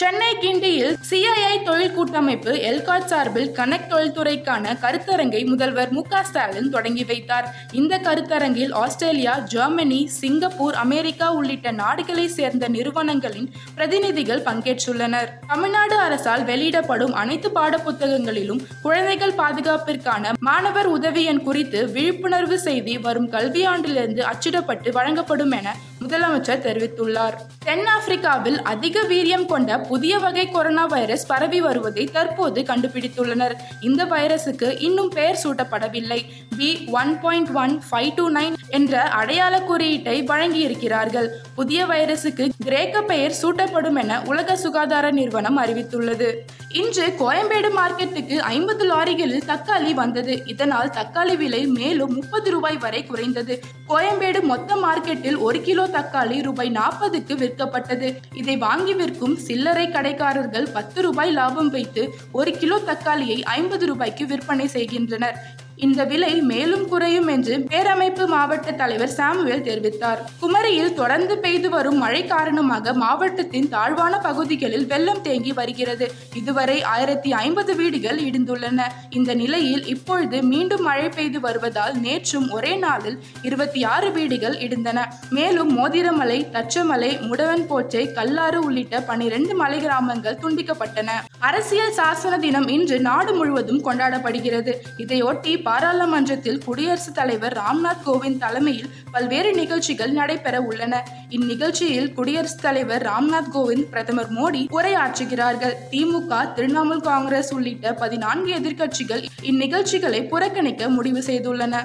சென்னை கிண்டியில் சிஐஐ தொழில் கூட்டமைப்பு எல்காட் சார்பில் கனெக்ட் தொழில்துறைக்கான கருத்தரங்கை முதல்வர் மு ஸ்டாலின் தொடங்கி வைத்தார். இந்த கருத்தரங்கில் ஆஸ்திரேலியா ஜெர்மனி சிங்கப்பூர் அமெரிக்கா உள்ளிட்ட நாடுகளை சேர்ந்த நிறுவனங்களின் பிரதிநிதிகள் பங்கேற்றுள்ளனர். தமிழ்நாடு அரசால் வெளியிடப்படும் அனைத்து பாடப்புத்தகங்களிலும் குழந்தைகள் பாதுகாப்பிற்கான மாணவர் உதவி எண் குறித்து விழிப்புணர்வு செய்தி வரும் கல்வியாண்டிலிருந்து அச்சிடப்பட்டு வழங்கப்படும் என முதலமைச்சர் தெரிவித்துள்ளார். தென்னாப்பிரிக்காவில் அதிக வீரியம் கொண்ட புதிய வகை கொரோனா வைரஸ் பரவி வருவதை தற்போது கண்டுபிடித்துள்ளனர். இந்த வைரசுக்கு இன்னும் பெயர் சூட்டப்படவில்லை. B one point one five two nine என்ற அடையாள குறியீட்டை வழங்கியிருக்கிறார்கள். புதிய வைரசுக்கு கிரேக்க பெயர் சூட்டப்படும் என உலக சுகாதார நிறுவனம் அறிவித்துள்ளது. இன்று கோயம்பேடு மார்க்கெட்டுக்கு ஐம்பது லாரிகளில் தக்காளி வந்தது. இதனால் தக்காளி விலை மேலும் முப்பது ரூபாய் வரை குறைந்தது. கோயம்பேடு மொத்த மார்க்கெட்டில் ஒரு கிலோ தக்காளி ரூபாய் நாற்பதுக்கு விற்கப்பட்டது. இதை வாங்கி விற்கும் சில்லறை கடைக்காரர்கள் பத்து ரூபாய் லாபம் வைத்து ஒரு கிலோ தக்காளியை ஐம்பது ரூபாய்க்கு விற்பனை செய்கின்றனர். இந்த விலை மேலும் குறையும் என்று பேரமைப்பு மாவட்ட தலைவர் சாமுவேல் தெரிவித்தார். குமரியில் தொடர்ந்து பெய்து வரும் மழை காரணமாக மாவட்டத்தின் தாழ்வான பகுதிகளில் வெள்ளம் தேங்கி வருகிறது. இதுவரை ஆயிரத்தி ஐம்பது வீடுகள் இடிந்துள்ளன. இந்த நிலையில் இப்பொழுது மீண்டும் மழை பெய்து வருவதால் நேற்றும் ஒரே நாளில் இருபத்தி ஆறு வீடுகள் இடிந்தன. மேலும் மோதிரமலை தச்சமலை முடவன் போச்சை கல்லாறு உள்ளிட்ட பனிரெண்டு மலை கிராமங்கள் துண்டிக்கப்பட்டன. அரசியல் சாசன தினம் இன்று நாடு முழுவதும் கொண்டாடப்படுகிறது. இதையொட்டி பாராளுமன்றத்தில் குடியரசுத் தலைவர் ராம்நாத் கோவிந்த் தலைமையில் பல்வேறு நிகழ்ச்சிகள் நடைபெற உள்ளன. இந்நிகழ்ச்சியில் குடியரசுத் தலைவர் ராம்நாத் கோவிந்த் பிரதமர் மோடி உரையாற்றுகிறார்கள். திமுக திரிணாமுல் காங்கிரஸ் உள்ளிட்ட பதினான்கு எதிர்க்கட்சிகள் இந்நிகழ்ச்சிகளை புறக்கணிக்க முடிவு செய்துள்ளன.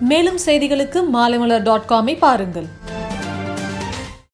மேலும் செய்திகளுக்கு மாலைமலர் டாட் காமை பாருங்கள்.